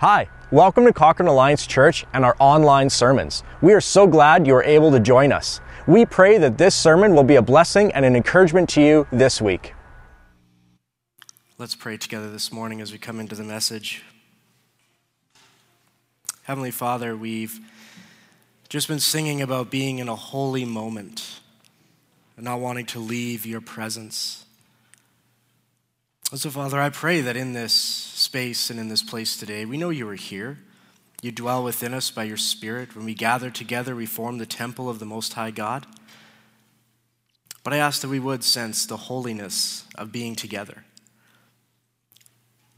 Hi, welcome to Cochrane Alliance Church and our online sermons. We are so glad you are able to join us. We pray that this sermon will be a blessing and an encouragement to you this week. Let's pray together this morning as we come into the message. Heavenly Father, we've just been singing about being in a holy moment and not wanting to leave your presence. So, Father, I pray that in this space and in this place today, we know you are here. You dwell within us by your Spirit. When we gather together, we form the temple of the Most High God. But I ask that we would sense the holiness of being together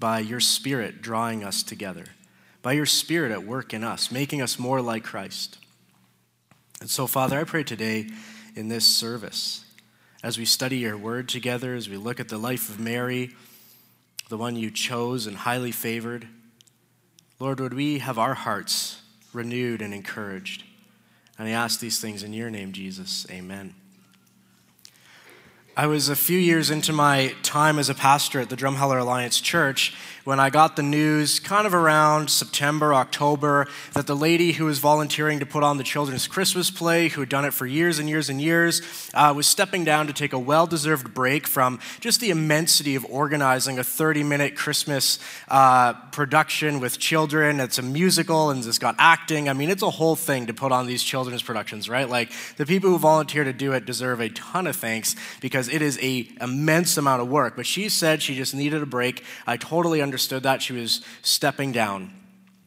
by your Spirit drawing us together, by your Spirit at work in us, making us more like Christ. And so, Father, I pray today in this service, as we study your word together, as we look at the life of Mary, the one you chose and highly favored, Lord, would we have our hearts renewed and encouraged? And I ask these things in your name, Jesus. Amen. I was a few years into my time as a pastor at the Drumheller Alliance Church when I got the news, kind of around September, October, that the lady who was volunteering to put on the children's Christmas play, who had done it for years and years and years, uh, was stepping down to take a well deserved break from just the immensity of organizing a 30 minute Christmas uh, production with children. It's a musical and it's got acting. I mean, it's a whole thing to put on these children's productions, right? Like, the people who volunteer to do it deserve a ton of thanks because it is a immense amount of work. But she said she just needed a break. I totally understood that. She was stepping down.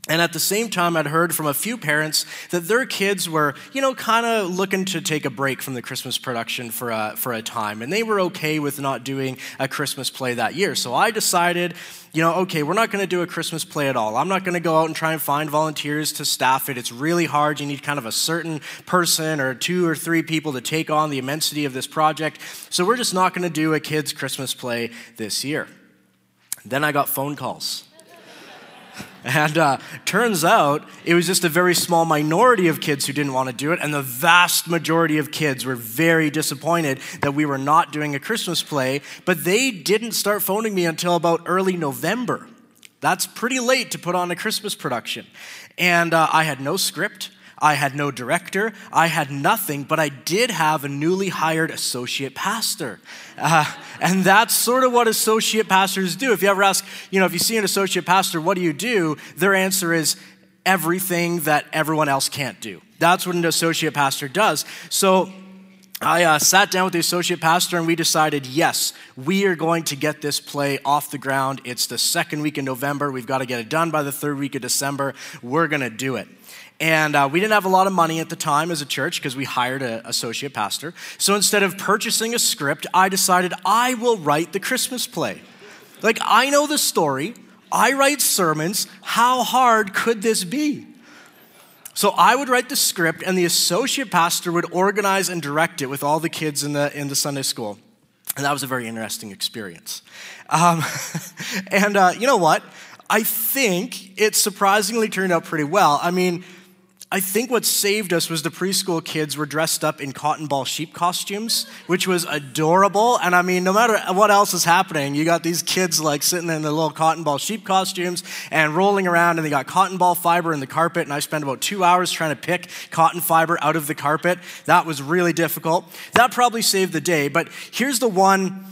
And at the same time, I'd heard from a few parents that their kids were, you know, kind of looking to take a break from the Christmas production for a, for a time. And they were okay with not doing a Christmas play that year. So I decided, you know, okay, we're not going to do a Christmas play at all. I'm not going to go out and try and find volunteers to staff it. It's really hard. You need kind of a certain person or two or three people to take on the immensity of this project. So we're just not going to do a kids' Christmas play this year. Then I got phone calls. And uh, turns out it was just a very small minority of kids who didn't want to do it, and the vast majority of kids were very disappointed that we were not doing a Christmas play. But they didn't start phoning me until about early November. That's pretty late to put on a Christmas production. And uh, I had no script. I had no director. I had nothing, but I did have a newly hired associate pastor. Uh, and that's sort of what associate pastors do. If you ever ask, you know, if you see an associate pastor, what do you do? Their answer is everything that everyone else can't do. That's what an associate pastor does. So, I uh, sat down with the associate pastor and we decided, yes, we are going to get this play off the ground. It's the second week in November. We've got to get it done by the third week of December. We're going to do it. And uh, we didn't have a lot of money at the time as a church because we hired an associate pastor. So instead of purchasing a script, I decided I will write the Christmas play. Like, I know the story, I write sermons. How hard could this be? So I would write the script, and the associate pastor would organize and direct it with all the kids in the, in the Sunday school. And that was a very interesting experience. Um, and uh, you know what? I think it surprisingly turned out pretty well. I mean, I think what saved us was the preschool kids were dressed up in cotton ball sheep costumes, which was adorable. And I mean, no matter what else is happening, you got these kids like sitting in their little cotton ball sheep costumes and rolling around, and they got cotton ball fiber in the carpet. And I spent about two hours trying to pick cotton fiber out of the carpet. That was really difficult. That probably saved the day. But here's the one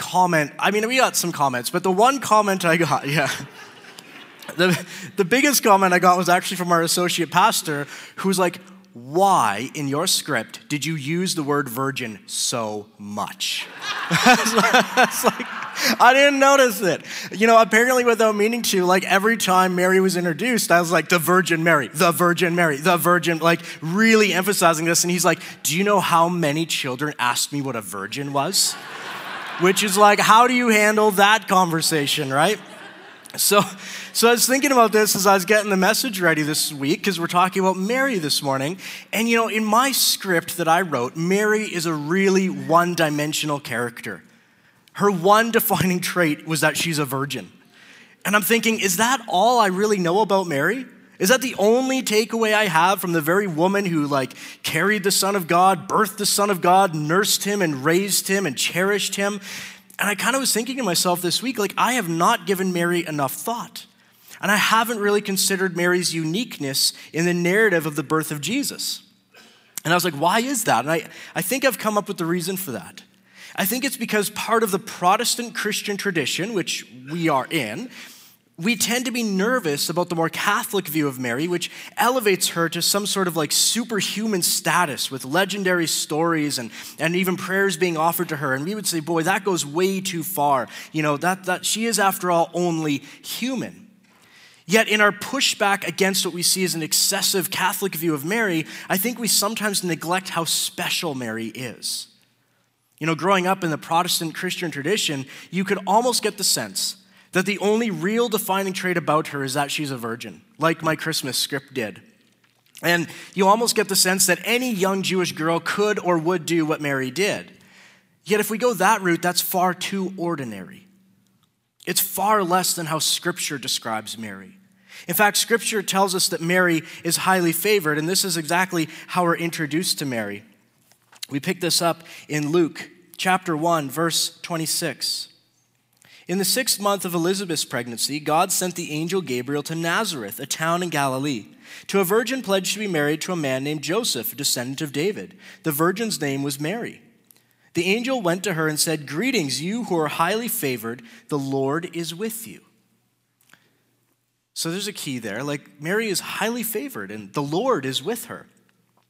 comment. I mean, we got some comments, but the one comment I got, yeah. The, the biggest comment I got was actually from our associate pastor, who's like, why in your script did you use the word virgin so much? it's like, I didn't notice it. You know, apparently without meaning to, like every time Mary was introduced, I was like, the Virgin Mary, the Virgin Mary, the Virgin, like really emphasizing this. And he's like, Do you know how many children asked me what a virgin was? Which is like, how do you handle that conversation, right? So, so I was thinking about this as I was getting the message ready this week because we're talking about Mary this morning. And you know, in my script that I wrote, Mary is a really one dimensional character. Her one defining trait was that she's a virgin. And I'm thinking, is that all I really know about Mary? Is that the only takeaway I have from the very woman who like carried the son of God, birthed the son of God, nursed him and raised him and cherished him? And I kind of was thinking to myself this week, like, I have not given Mary enough thought. And I haven't really considered Mary's uniqueness in the narrative of the birth of Jesus. And I was like, why is that? And I, I think I've come up with the reason for that. I think it's because part of the Protestant Christian tradition, which we are in, we tend to be nervous about the more Catholic view of Mary, which elevates her to some sort of like superhuman status with legendary stories and, and even prayers being offered to her. And we would say, boy, that goes way too far. You know, that, that she is, after all, only human. Yet, in our pushback against what we see as an excessive Catholic view of Mary, I think we sometimes neglect how special Mary is. You know, growing up in the Protestant Christian tradition, you could almost get the sense that the only real defining trait about her is that she's a virgin, like my Christmas script did. And you almost get the sense that any young Jewish girl could or would do what Mary did. Yet, if we go that route, that's far too ordinary. It's far less than how Scripture describes Mary. In fact, Scripture tells us that Mary is highly favored, and this is exactly how we're introduced to Mary. We pick this up in Luke chapter 1, verse 26. In the sixth month of Elizabeth's pregnancy, God sent the angel Gabriel to Nazareth, a town in Galilee, to a virgin pledged to be married to a man named Joseph, a descendant of David. The virgin's name was Mary. The angel went to her and said, Greetings, you who are highly favored, the Lord is with you. So there's a key there. Like, Mary is highly favored, and the Lord is with her.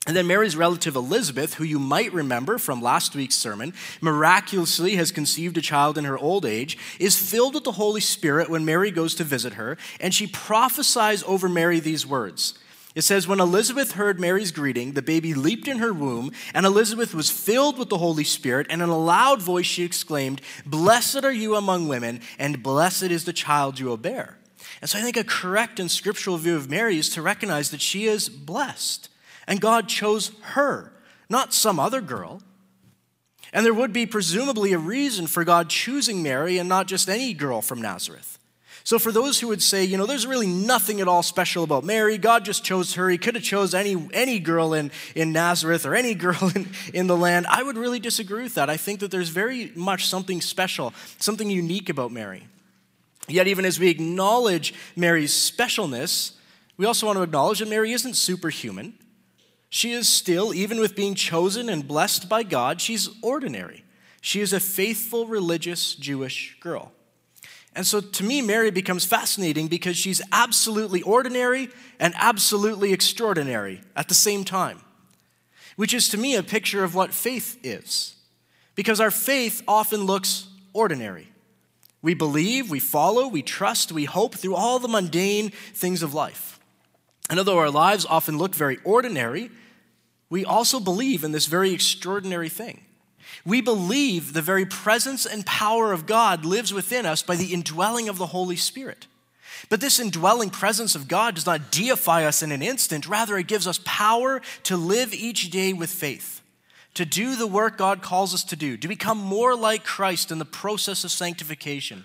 And then Mary's relative Elizabeth, who you might remember from last week's sermon, miraculously has conceived a child in her old age, is filled with the Holy Spirit when Mary goes to visit her, and she prophesies over Mary these words. It says, When Elizabeth heard Mary's greeting, the baby leaped in her womb, and Elizabeth was filled with the Holy Spirit, and in a loud voice she exclaimed, Blessed are you among women, and blessed is the child you will bear. And so I think a correct and scriptural view of Mary is to recognize that she is blessed. And God chose her, not some other girl. And there would be presumably a reason for God choosing Mary and not just any girl from Nazareth. So for those who would say, you know, there's really nothing at all special about Mary, God just chose her. He could have chose any, any girl in, in Nazareth or any girl in, in the land. I would really disagree with that. I think that there's very much something special, something unique about Mary. Yet even as we acknowledge Mary's specialness, we also want to acknowledge that Mary isn't superhuman. She is still, even with being chosen and blessed by God, she's ordinary. She is a faithful, religious Jewish girl. And so to me, Mary becomes fascinating because she's absolutely ordinary and absolutely extraordinary at the same time, which is to me a picture of what faith is. Because our faith often looks ordinary. We believe, we follow, we trust, we hope through all the mundane things of life. And although our lives often look very ordinary, we also believe in this very extraordinary thing. We believe the very presence and power of God lives within us by the indwelling of the Holy Spirit. But this indwelling presence of God does not deify us in an instant, rather, it gives us power to live each day with faith, to do the work God calls us to do, to become more like Christ in the process of sanctification.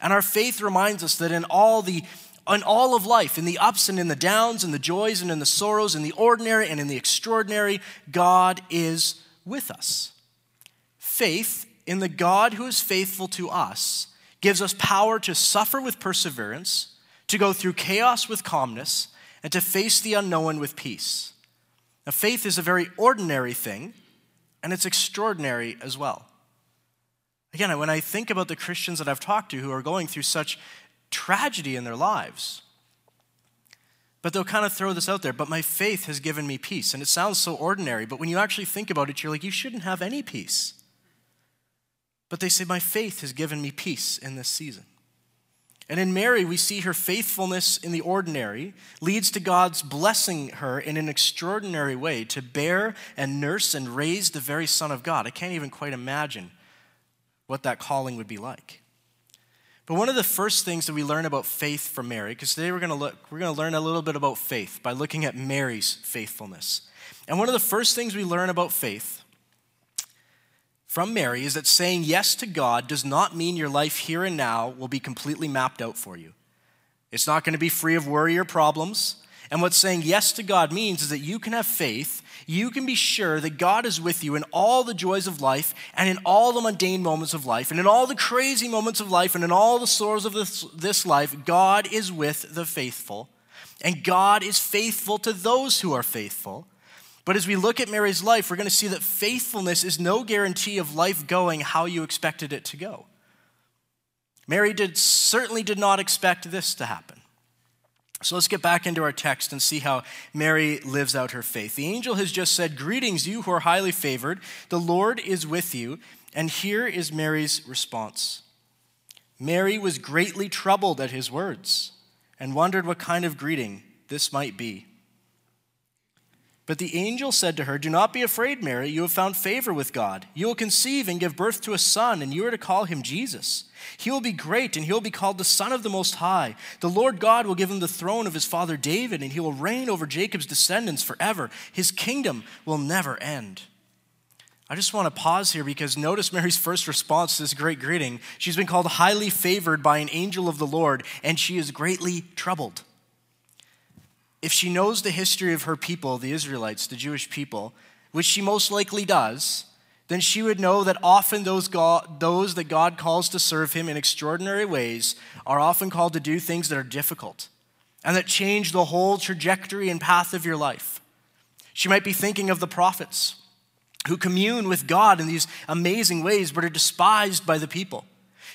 And our faith reminds us that in all the in all of life, in the ups and in the downs, in the joys and in the sorrows, in the ordinary and in the extraordinary, God is with us. Faith in the God who is faithful to us gives us power to suffer with perseverance, to go through chaos with calmness, and to face the unknown with peace. Now, faith is a very ordinary thing, and it's extraordinary as well. Again, when I think about the Christians that I've talked to who are going through such tragedy in their lives. But they'll kind of throw this out there, but my faith has given me peace. And it sounds so ordinary, but when you actually think about it, you're like, you shouldn't have any peace. But they say, my faith has given me peace in this season. And in Mary, we see her faithfulness in the ordinary leads to God's blessing her in an extraordinary way to bear and nurse and raise the very Son of God. I can't even quite imagine what that calling would be like. But one of the first things that we learn about faith from Mary, because today we're going to look, we're going to learn a little bit about faith by looking at Mary's faithfulness. And one of the first things we learn about faith from Mary is that saying yes to God does not mean your life here and now will be completely mapped out for you. It's not going to be free of worry or problems. And what saying yes to God means is that you can have faith, you can be sure that God is with you in all the joys of life and in all the mundane moments of life and in all the crazy moments of life and in all the sorrows of this, this life. God is with the faithful, and God is faithful to those who are faithful. But as we look at Mary's life, we're going to see that faithfulness is no guarantee of life going how you expected it to go. Mary did, certainly did not expect this to happen. So let's get back into our text and see how Mary lives out her faith. The angel has just said, Greetings, you who are highly favored. The Lord is with you. And here is Mary's response Mary was greatly troubled at his words and wondered what kind of greeting this might be. But the angel said to her, Do not be afraid, Mary. You have found favor with God. You will conceive and give birth to a son, and you are to call him Jesus. He will be great, and he will be called the Son of the Most High. The Lord God will give him the throne of his father David, and he will reign over Jacob's descendants forever. His kingdom will never end. I just want to pause here because notice Mary's first response to this great greeting. She's been called highly favored by an angel of the Lord, and she is greatly troubled if she knows the history of her people, the Israelites, the Jewish people, which she most likely does, then she would know that often those, God, those that God calls to serve him in extraordinary ways are often called to do things that are difficult and that change the whole trajectory and path of your life. She might be thinking of the prophets who commune with God in these amazing ways but are despised by the people.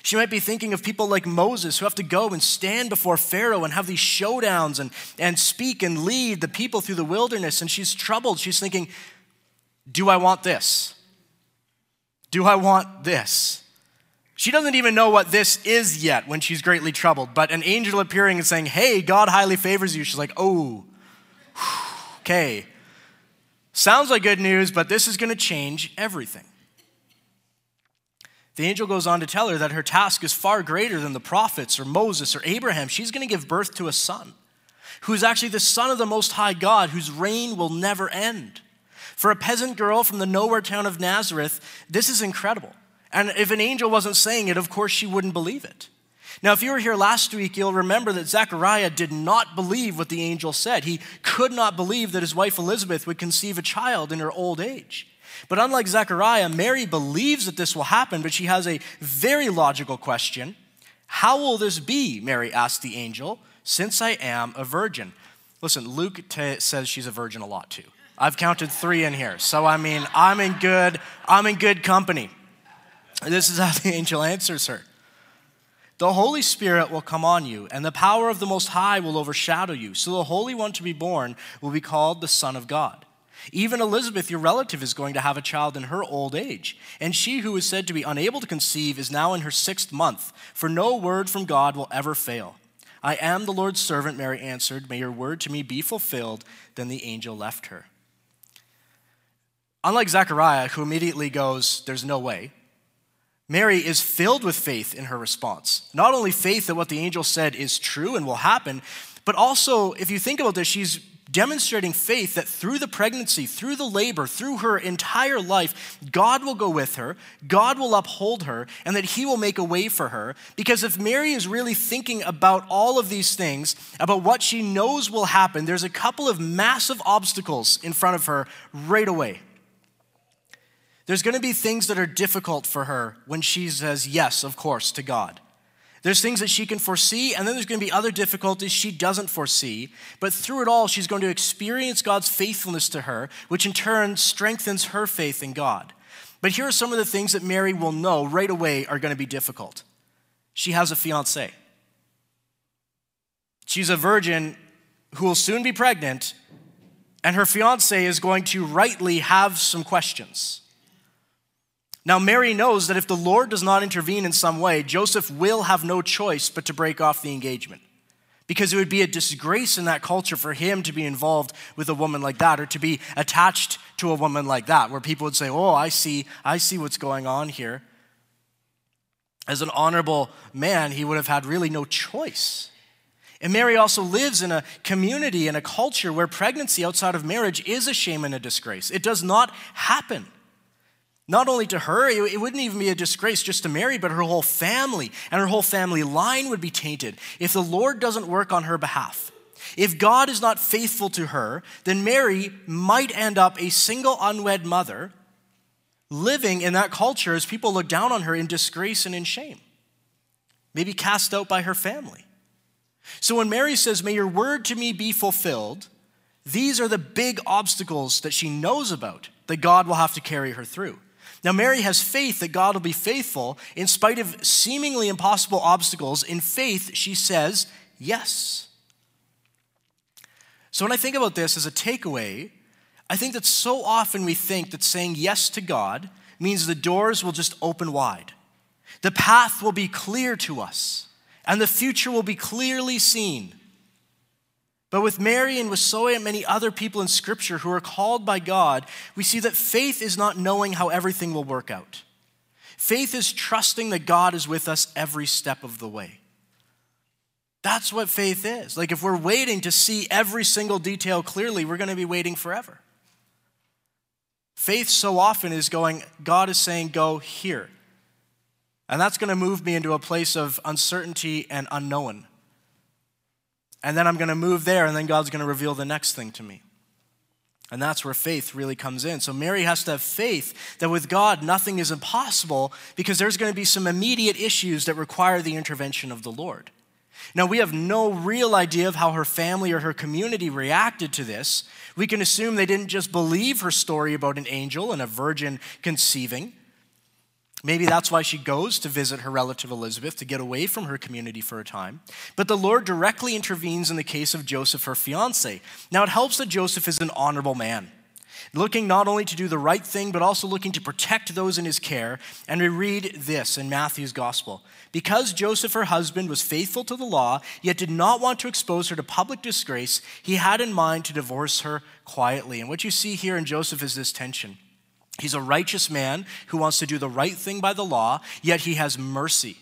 She might be thinking of people like Moses who have to go and stand before Pharaoh and have these showdowns and, and speak and lead the people through the wilderness. And she's troubled. She's thinking, Do I want this? Do I want this? She doesn't even know what this is yet when she's greatly troubled. But an angel appearing and saying, Hey, God highly favors you. She's like, Oh, okay. Sounds like good news, but this is going to change everything. The angel goes on to tell her that her task is far greater than the prophets or Moses or Abraham. She's going to give birth to a son who is actually the son of the Most High God, whose reign will never end. For a peasant girl from the nowhere town of Nazareth, this is incredible. And if an angel wasn't saying it, of course she wouldn't believe it. Now, if you were here last week, you'll remember that Zechariah did not believe what the angel said. He could not believe that his wife Elizabeth would conceive a child in her old age. But unlike Zechariah, Mary believes that this will happen, but she has a very logical question. How will this be? Mary asked the angel, since I am a virgin. Listen, Luke t- says she's a virgin a lot too. I've counted three in here. So I mean, I'm in good, I'm in good company. This is how the angel answers her. The Holy Spirit will come on you, and the power of the Most High will overshadow you. So the Holy One to be born will be called the Son of God. Even Elizabeth, your relative, is going to have a child in her old age. And she who is said to be unable to conceive is now in her sixth month, for no word from God will ever fail. I am the Lord's servant, Mary answered. May your word to me be fulfilled. Then the angel left her. Unlike Zechariah, who immediately goes, There's no way, Mary is filled with faith in her response. Not only faith that what the angel said is true and will happen, but also, if you think about this, she's demonstrating faith that through the pregnancy, through the labor, through her entire life, God will go with her, God will uphold her, and that He will make a way for her. Because if Mary is really thinking about all of these things, about what she knows will happen, there's a couple of massive obstacles in front of her right away. There's going to be things that are difficult for her when she says yes, of course, to God. There's things that she can foresee, and then there's going to be other difficulties she doesn't foresee. But through it all, she's going to experience God's faithfulness to her, which in turn strengthens her faith in God. But here are some of the things that Mary will know right away are going to be difficult. She has a fiance. She's a virgin who will soon be pregnant, and her fiance is going to rightly have some questions. Now, Mary knows that if the Lord does not intervene in some way, Joseph will have no choice but to break off the engagement. Because it would be a disgrace in that culture for him to be involved with a woman like that or to be attached to a woman like that, where people would say, Oh, I see, I see what's going on here. As an honorable man, he would have had really no choice. And Mary also lives in a community and a culture where pregnancy outside of marriage is a shame and a disgrace. It does not happen. Not only to her, it wouldn't even be a disgrace just to Mary, but her whole family and her whole family line would be tainted if the Lord doesn't work on her behalf. If God is not faithful to her, then Mary might end up a single unwed mother living in that culture as people look down on her in disgrace and in shame, maybe cast out by her family. So when Mary says, May your word to me be fulfilled, these are the big obstacles that she knows about that God will have to carry her through. Now, Mary has faith that God will be faithful in spite of seemingly impossible obstacles. In faith, she says, Yes. So, when I think about this as a takeaway, I think that so often we think that saying yes to God means the doors will just open wide. The path will be clear to us, and the future will be clearly seen. But with Mary and with so many other people in Scripture who are called by God, we see that faith is not knowing how everything will work out. Faith is trusting that God is with us every step of the way. That's what faith is. Like, if we're waiting to see every single detail clearly, we're going to be waiting forever. Faith so often is going, God is saying, go here. And that's going to move me into a place of uncertainty and unknown. And then I'm going to move there, and then God's going to reveal the next thing to me. And that's where faith really comes in. So Mary has to have faith that with God, nothing is impossible because there's going to be some immediate issues that require the intervention of the Lord. Now, we have no real idea of how her family or her community reacted to this. We can assume they didn't just believe her story about an angel and a virgin conceiving. Maybe that's why she goes to visit her relative Elizabeth to get away from her community for a time. But the Lord directly intervenes in the case of Joseph, her fiance. Now, it helps that Joseph is an honorable man, looking not only to do the right thing, but also looking to protect those in his care. And we read this in Matthew's gospel Because Joseph, her husband, was faithful to the law, yet did not want to expose her to public disgrace, he had in mind to divorce her quietly. And what you see here in Joseph is this tension. He's a righteous man who wants to do the right thing by the law, yet he has mercy.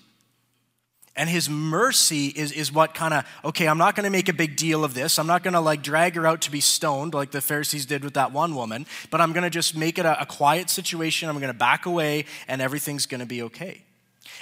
And his mercy is, is what kind of, okay, I'm not going to make a big deal of this. I'm not going to like drag her out to be stoned like the Pharisees did with that one woman, but I'm going to just make it a, a quiet situation. I'm going to back away and everything's going to be okay.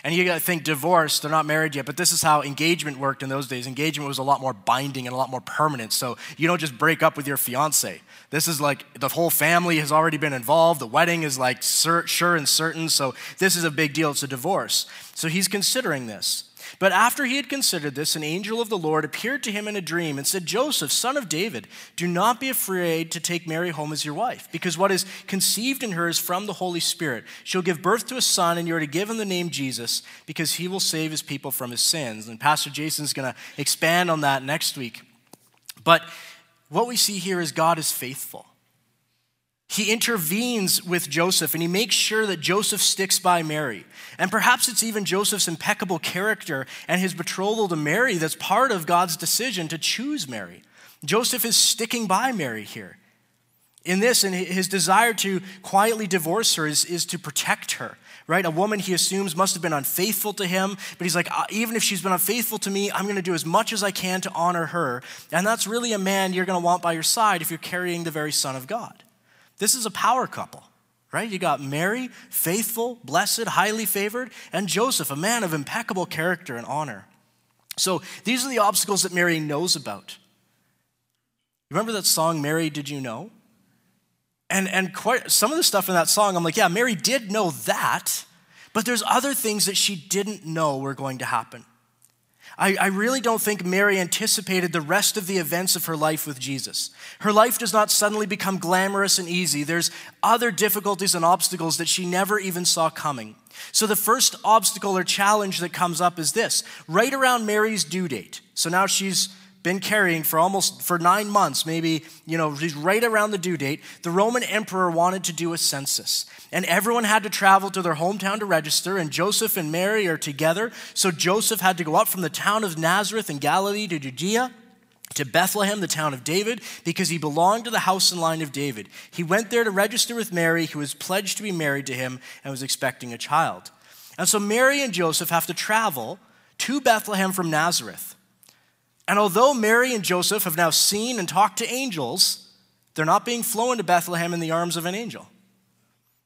And you got to think divorce, they're not married yet, but this is how engagement worked in those days. Engagement was a lot more binding and a lot more permanent. So you don't just break up with your fiance. This is like the whole family has already been involved. The wedding is like sure and certain. So this is a big deal. It's a divorce. So he's considering this. But after he had considered this, an angel of the Lord appeared to him in a dream and said, Joseph, son of David, do not be afraid to take Mary home as your wife, because what is conceived in her is from the Holy Spirit. She'll give birth to a son, and you're to give him the name Jesus, because he will save his people from his sins. And Pastor Jason's going to expand on that next week. But what we see here is God is faithful. He intervenes with Joseph and he makes sure that Joseph sticks by Mary. And perhaps it's even Joseph's impeccable character and his betrothal to Mary that's part of God's decision to choose Mary. Joseph is sticking by Mary here. In this, and his desire to quietly divorce her is, is to protect her, right? A woman he assumes must have been unfaithful to him, but he's like, uh, even if she's been unfaithful to me, I'm going to do as much as I can to honor her. And that's really a man you're going to want by your side if you're carrying the very Son of God. This is a power couple, right? You got Mary, faithful, blessed, highly favored, and Joseph, a man of impeccable character and honor. So these are the obstacles that Mary knows about. Remember that song, Mary, Did You Know? And, and quite, some of the stuff in that song, I'm like, yeah, Mary did know that, but there's other things that she didn't know were going to happen. I, I really don't think Mary anticipated the rest of the events of her life with Jesus. Her life does not suddenly become glamorous and easy. There's other difficulties and obstacles that she never even saw coming. So, the first obstacle or challenge that comes up is this right around Mary's due date. So now she's been carrying for almost for nine months maybe you know she's right around the due date the roman emperor wanted to do a census and everyone had to travel to their hometown to register and joseph and mary are together so joseph had to go up from the town of nazareth in galilee to judea to Bethlehem, the town of David, because he belonged to the house and line of David. He went there to register with Mary, who was pledged to be married to him and was expecting a child. And so Mary and Joseph have to travel to Bethlehem from Nazareth. And although Mary and Joseph have now seen and talked to angels, they're not being flown to Bethlehem in the arms of an angel.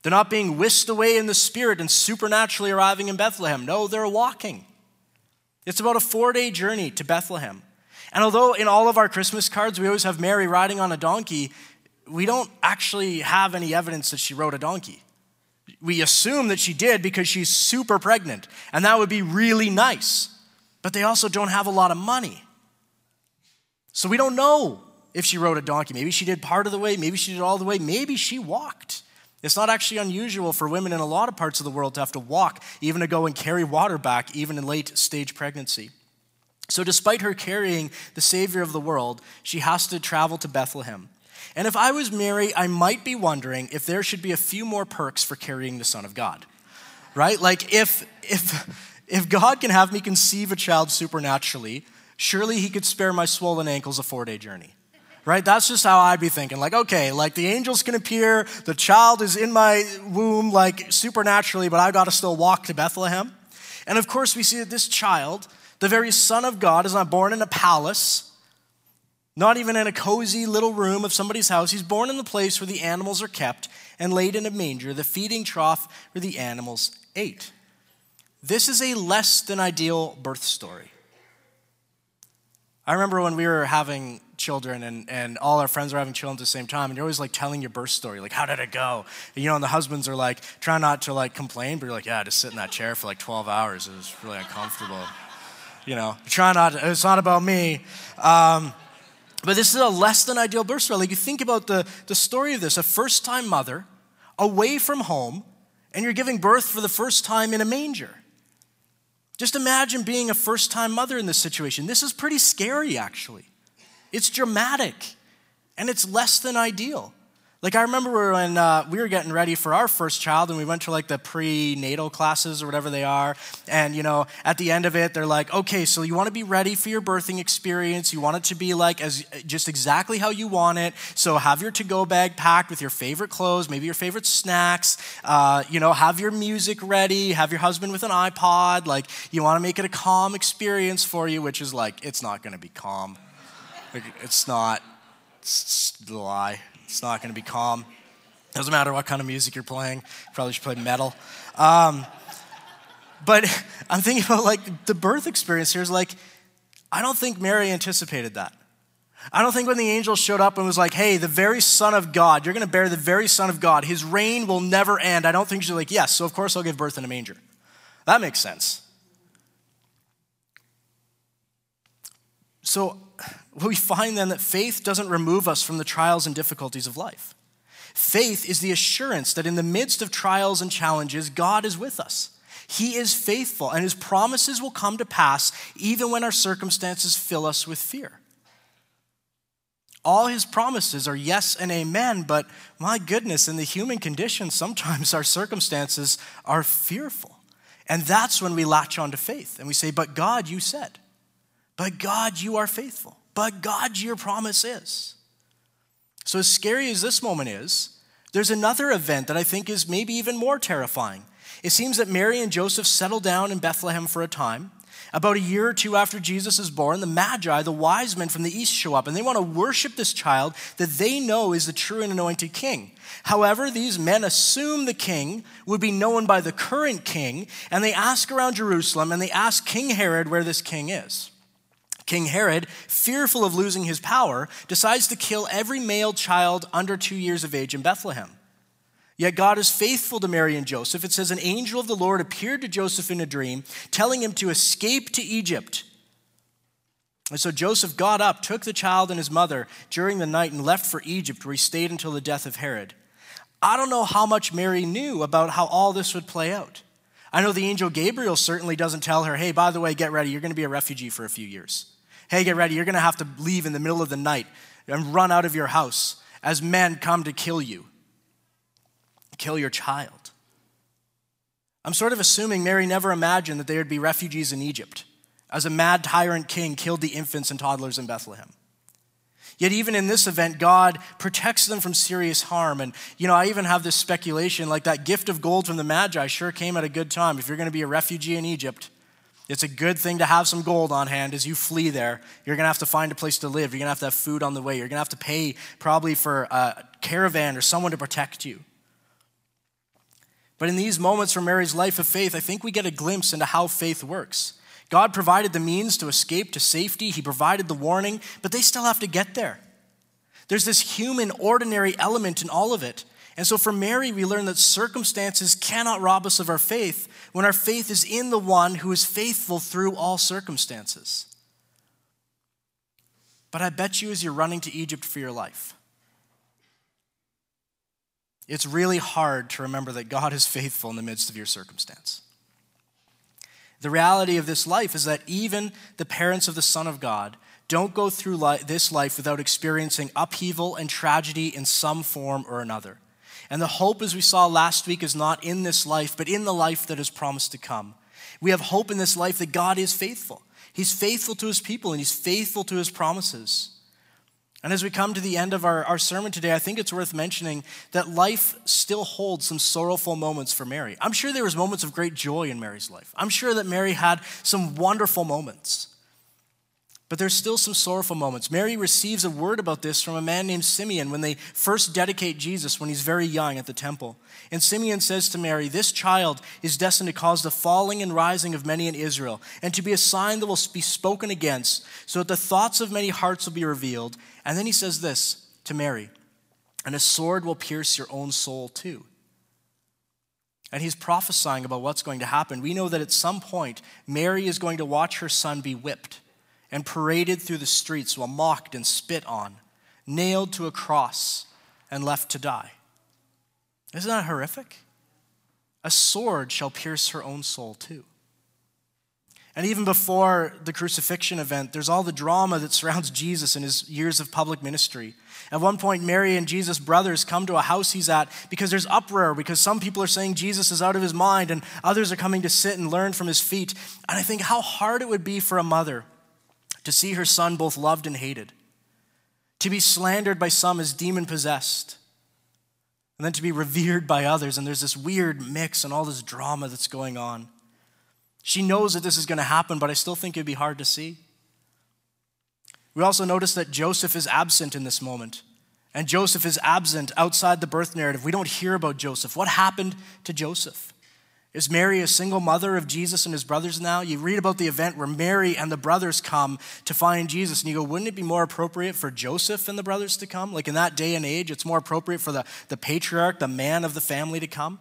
They're not being whisked away in the spirit and supernaturally arriving in Bethlehem. No, they're walking. It's about a four day journey to Bethlehem. And although in all of our Christmas cards we always have Mary riding on a donkey, we don't actually have any evidence that she rode a donkey. We assume that she did because she's super pregnant, and that would be really nice. But they also don't have a lot of money. So we don't know if she rode a donkey. Maybe she did part of the way, maybe she did all the way, maybe she walked. It's not actually unusual for women in a lot of parts of the world to have to walk, even to go and carry water back, even in late stage pregnancy. So, despite her carrying the Savior of the world, she has to travel to Bethlehem. And if I was Mary, I might be wondering if there should be a few more perks for carrying the Son of God. Right? Like, if, if, if God can have me conceive a child supernaturally, surely he could spare my swollen ankles a four day journey right? That's just how I'd be thinking. Like, okay, like the angels can appear, the child is in my womb, like supernaturally, but I've got to still walk to Bethlehem. And of course, we see that this child, the very Son of God, is not born in a palace, not even in a cozy little room of somebody's house. He's born in the place where the animals are kept and laid in a manger, the feeding trough where the animals ate. This is a less than ideal birth story. I remember when we were having children and, and all our friends were having children at the same time and you're always like telling your birth story like how did it go? And, you know and the husbands are like trying not to like complain but you're like yeah just sit in that chair for like 12 hours. It was really uncomfortable. You know try not to, it's not about me. Um, but this is a less than ideal birth story. Like you think about the, the story of this a first time mother away from home and you're giving birth for the first time in a manger just imagine being a first time mother in this situation. This is pretty scary, actually. It's dramatic and it's less than ideal. Like, I remember when uh, we were getting ready for our first child and we went to like the prenatal classes or whatever they are. And, you know, at the end of it, they're like, okay, so you want to be ready for your birthing experience. You want it to be like as just exactly how you want it. So have your to go bag packed with your favorite clothes, maybe your favorite snacks. Uh, you know, have your music ready. Have your husband with an iPod. Like, you want to make it a calm experience for you, which is like, it's not going to be calm. It's not. It's a lie. It's not going to be calm. Doesn't matter what kind of music you're playing. Probably should play metal. Um, but I'm thinking about like the birth experience here is like, I don't think Mary anticipated that. I don't think when the angel showed up and was like, hey, the very Son of God, you're going to bear the very Son of God, his reign will never end. I don't think she's like, yes, so of course I'll give birth in a manger. That makes sense. So we find then that faith doesn't remove us from the trials and difficulties of life. Faith is the assurance that in the midst of trials and challenges, God is with us. He is faithful, and his promises will come to pass even when our circumstances fill us with fear. All his promises are yes and amen, but my goodness, in the human condition, sometimes our circumstances are fearful. And that's when we latch onto faith and we say, But God, you said. But God, you are faithful. But God, your promise is. So, as scary as this moment is, there's another event that I think is maybe even more terrifying. It seems that Mary and Joseph settle down in Bethlehem for a time. About a year or two after Jesus is born, the Magi, the wise men from the east, show up and they want to worship this child that they know is the true and anointed king. However, these men assume the king would be known by the current king, and they ask around Jerusalem and they ask King Herod where this king is. King Herod, fearful of losing his power, decides to kill every male child under two years of age in Bethlehem. Yet God is faithful to Mary and Joseph. It says, An angel of the Lord appeared to Joseph in a dream, telling him to escape to Egypt. And so Joseph got up, took the child and his mother during the night, and left for Egypt, where he stayed until the death of Herod. I don't know how much Mary knew about how all this would play out. I know the angel Gabriel certainly doesn't tell her, hey, by the way, get ready, you're going to be a refugee for a few years. Hey, get ready, you're going to have to leave in the middle of the night and run out of your house as men come to kill you, kill your child. I'm sort of assuming Mary never imagined that there would be refugees in Egypt as a mad tyrant king killed the infants and toddlers in Bethlehem. Yet, even in this event, God protects them from serious harm. And, you know, I even have this speculation like that gift of gold from the Magi sure came at a good time. If you're going to be a refugee in Egypt, it's a good thing to have some gold on hand as you flee there. You're going to have to find a place to live. You're going to have to have food on the way. You're going to have to pay probably for a caravan or someone to protect you. But in these moments from Mary's life of faith, I think we get a glimpse into how faith works. God provided the means to escape to safety, He provided the warning, but they still have to get there. There's this human, ordinary element in all of it. And so for Mary, we learn that circumstances cannot rob us of our faith when our faith is in the one who is faithful through all circumstances. But I bet you, as you're running to Egypt for your life, it's really hard to remember that God is faithful in the midst of your circumstance. The reality of this life is that even the parents of the Son of God don't go through this life without experiencing upheaval and tragedy in some form or another. And the hope, as we saw last week, is not in this life, but in the life that is promised to come. We have hope in this life that God is faithful. He's faithful to his people and he's faithful to his promises. And as we come to the end of our, our sermon today, I think it's worth mentioning that life still holds some sorrowful moments for Mary. I'm sure there was moments of great joy in Mary's life. I'm sure that Mary had some wonderful moments. But there's still some sorrowful moments. Mary receives a word about this from a man named Simeon when they first dedicate Jesus when he's very young at the temple. And Simeon says to Mary, This child is destined to cause the falling and rising of many in Israel, and to be a sign that will be spoken against, so that the thoughts of many hearts will be revealed. And then he says this to Mary, and a sword will pierce your own soul too. And he's prophesying about what's going to happen. We know that at some point, Mary is going to watch her son be whipped and paraded through the streets while mocked and spit on, nailed to a cross, and left to die. Isn't that horrific? A sword shall pierce her own soul too. And even before the crucifixion event, there's all the drama that surrounds Jesus in his years of public ministry. At one point, Mary and Jesus' brothers come to a house he's at because there's uproar, because some people are saying Jesus is out of his mind, and others are coming to sit and learn from his feet. And I think how hard it would be for a mother to see her son both loved and hated, to be slandered by some as demon possessed, and then to be revered by others. And there's this weird mix and all this drama that's going on. She knows that this is going to happen, but I still think it'd be hard to see. We also notice that Joseph is absent in this moment. And Joseph is absent outside the birth narrative. We don't hear about Joseph. What happened to Joseph? Is Mary a single mother of Jesus and his brothers now? You read about the event where Mary and the brothers come to find Jesus, and you go, wouldn't it be more appropriate for Joseph and the brothers to come? Like in that day and age, it's more appropriate for the, the patriarch, the man of the family, to come.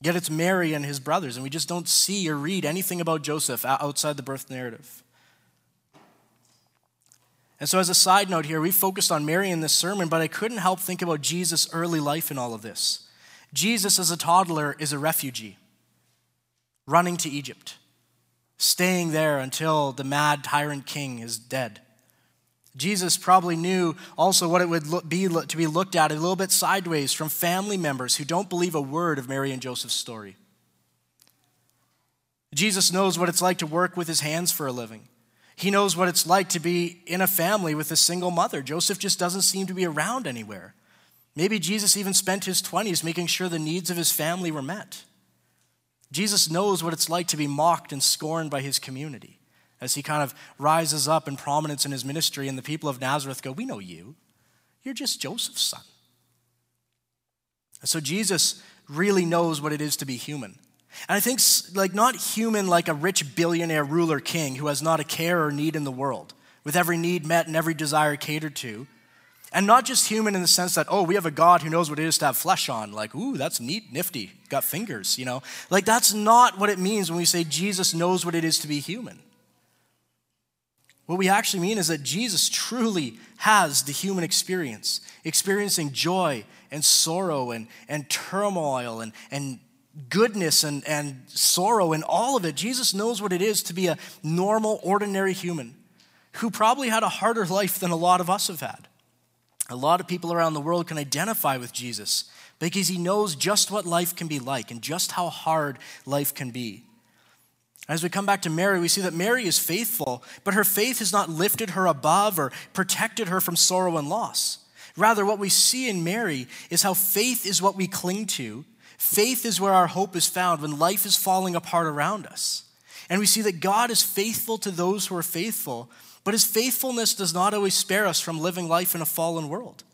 Yet it's Mary and his brothers, and we just don't see or read anything about Joseph outside the birth narrative. And so, as a side note here, we focused on Mary in this sermon, but I couldn't help think about Jesus' early life in all of this. Jesus, as a toddler, is a refugee, running to Egypt, staying there until the mad tyrant king is dead. Jesus probably knew also what it would be to be looked at a little bit sideways from family members who don't believe a word of Mary and Joseph's story. Jesus knows what it's like to work with his hands for a living. He knows what it's like to be in a family with a single mother. Joseph just doesn't seem to be around anywhere. Maybe Jesus even spent his 20s making sure the needs of his family were met. Jesus knows what it's like to be mocked and scorned by his community as he kind of rises up in prominence in his ministry, and the people of Nazareth go, We know you. You're just Joseph's son. So Jesus really knows what it is to be human. And I think, like, not human like a rich billionaire ruler king who has not a care or need in the world, with every need met and every desire catered to, and not just human in the sense that, oh, we have a God who knows what it is to have flesh on. Like, ooh, that's neat, nifty, got fingers, you know? Like, that's not what it means when we say Jesus knows what it is to be human. What we actually mean is that Jesus truly has the human experience, experiencing joy and sorrow and, and turmoil and, and goodness and, and sorrow and all of it. Jesus knows what it is to be a normal, ordinary human who probably had a harder life than a lot of us have had. A lot of people around the world can identify with Jesus because he knows just what life can be like and just how hard life can be. As we come back to Mary, we see that Mary is faithful, but her faith has not lifted her above or protected her from sorrow and loss. Rather, what we see in Mary is how faith is what we cling to. Faith is where our hope is found when life is falling apart around us. And we see that God is faithful to those who are faithful, but his faithfulness does not always spare us from living life in a fallen world.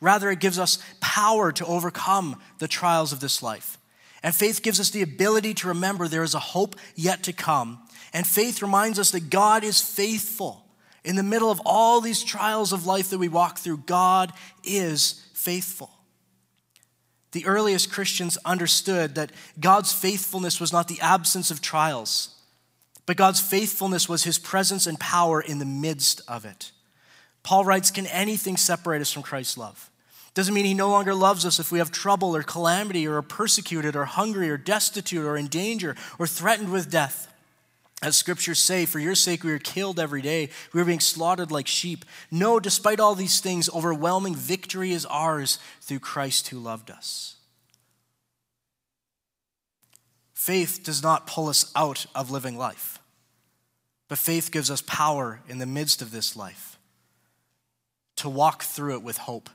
Rather, it gives us power to overcome the trials of this life. And faith gives us the ability to remember there is a hope yet to come And faith reminds us that God is faithful. In the middle of all these trials of life that we walk through, God is faithful. The earliest Christians understood that God's faithfulness was not the absence of trials, but God's faithfulness was his presence and power in the midst of it. Paul writes, Can anything separate us from Christ's love? Doesn't mean he no longer loves us if we have trouble or calamity or are persecuted or hungry or destitute or in danger or threatened with death. As scriptures say, for your sake we are killed every day. We are being slaughtered like sheep. No, despite all these things, overwhelming victory is ours through Christ who loved us. Faith does not pull us out of living life, but faith gives us power in the midst of this life to walk through it with hope,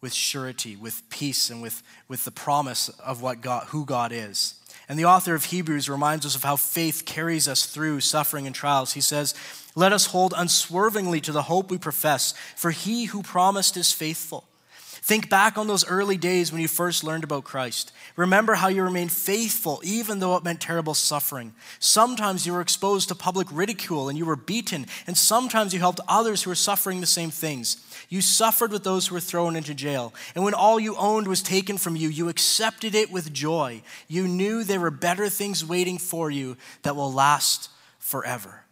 with surety, with peace, and with, with the promise of what God, who God is. And the author of Hebrews reminds us of how faith carries us through suffering and trials. He says, Let us hold unswervingly to the hope we profess, for he who promised is faithful. Think back on those early days when you first learned about Christ. Remember how you remained faithful even though it meant terrible suffering. Sometimes you were exposed to public ridicule and you were beaten, and sometimes you helped others who were suffering the same things. You suffered with those who were thrown into jail. And when all you owned was taken from you, you accepted it with joy. You knew there were better things waiting for you that will last forever.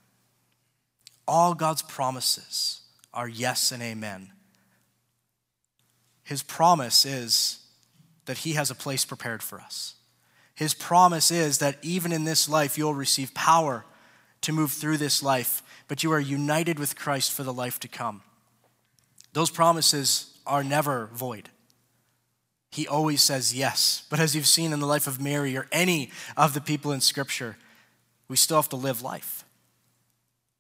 All God's promises are yes and amen. His promise is that He has a place prepared for us. His promise is that even in this life, you'll receive power to move through this life, but you are united with Christ for the life to come. Those promises are never void. He always says yes. But as you've seen in the life of Mary or any of the people in Scripture, we still have to live life.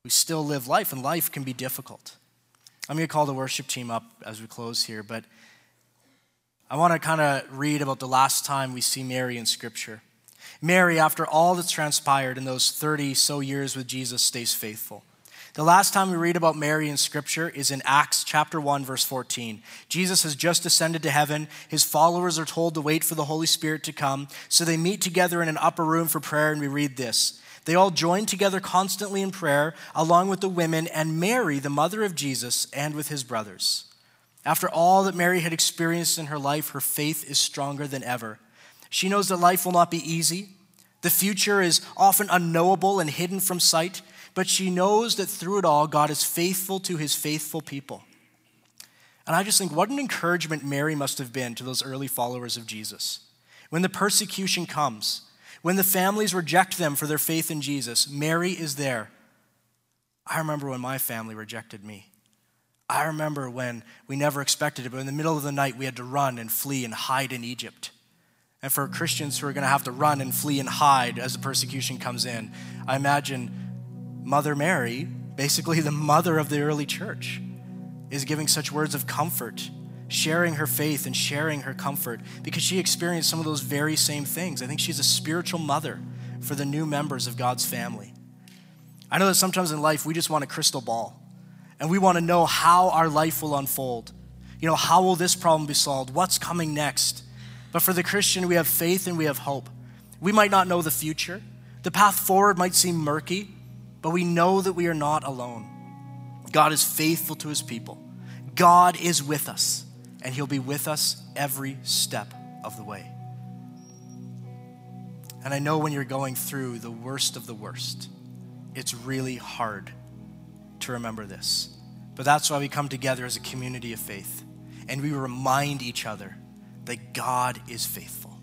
We still live life, and life can be difficult. I'm going to call the worship team up as we close here, but I want to kind of read about the last time we see Mary in Scripture. Mary, after all that's transpired in those 30 so years with Jesus, stays faithful. The last time we read about Mary in Scripture is in Acts chapter 1, verse 14. Jesus has just ascended to heaven. His followers are told to wait for the Holy Spirit to come. So they meet together in an upper room for prayer, and we read this. They all join together constantly in prayer, along with the women and Mary, the mother of Jesus, and with his brothers. After all that Mary had experienced in her life, her faith is stronger than ever. She knows that life will not be easy. The future is often unknowable and hidden from sight but she knows that through it all, God is faithful to his faithful people. And I just think what an encouragement Mary must have been to those early followers of Jesus. When the persecution comes, when the families reject them for their faith in Jesus, Mary is there. I remember when my family rejected me. I remember when we never expected it, but in the middle of the night, we had to run and flee and hide in Egypt. And for Christians who are going to have to run and flee and hide as the persecution comes in, I imagine Mother Mary, basically the mother of the early church, is giving such words of comfort, sharing her faith and sharing her comfort because she experienced some of those very same things. I think she's a spiritual mother for the new members of God's family. I know that sometimes in life we just want a crystal ball and we want to know how our life will unfold. You know, how will this problem be solved? What's coming next? But for the Christian, we have faith and we have hope. We might not know the future. The path forward might seem murky, but we know that we are not alone. God is faithful to his people. God is with us, and he'll be with us every step of the way. And I know when you're going through the worst of the worst, it's really hard to remember this. But that's why we come together as a community of faith and we remind each other that God is faithful.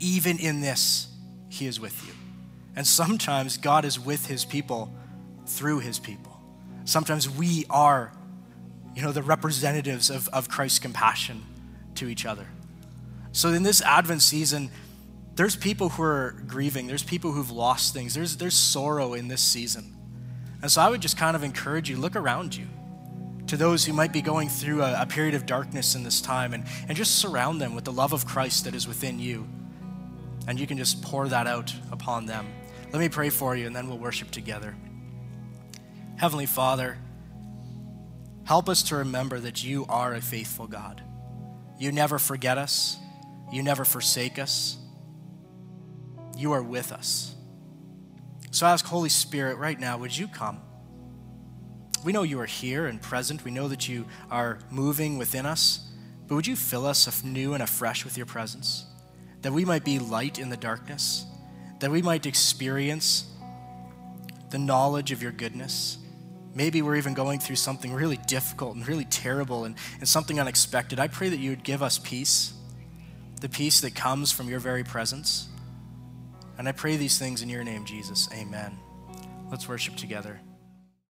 Even in this, He is with you. And sometimes God is with his people through his people. Sometimes we are, you know, the representatives of, of Christ's compassion to each other. So in this Advent season, there's people who are grieving, there's people who've lost things, there's, there's sorrow in this season. And so I would just kind of encourage you look around you to those who might be going through a, a period of darkness in this time and, and just surround them with the love of Christ that is within you. And you can just pour that out upon them. Let me pray for you and then we'll worship together. Heavenly Father, help us to remember that you are a faithful God. You never forget us, you never forsake us, you are with us. So I ask, Holy Spirit, right now, would you come? We know you are here and present. We know that you are moving within us. But would you fill us anew and afresh with your presence? That we might be light in the darkness, that we might experience the knowledge of your goodness. Maybe we're even going through something really difficult and really terrible and, and something unexpected. I pray that you would give us peace, the peace that comes from your very presence. And I pray these things in your name, Jesus. Amen. Let's worship together.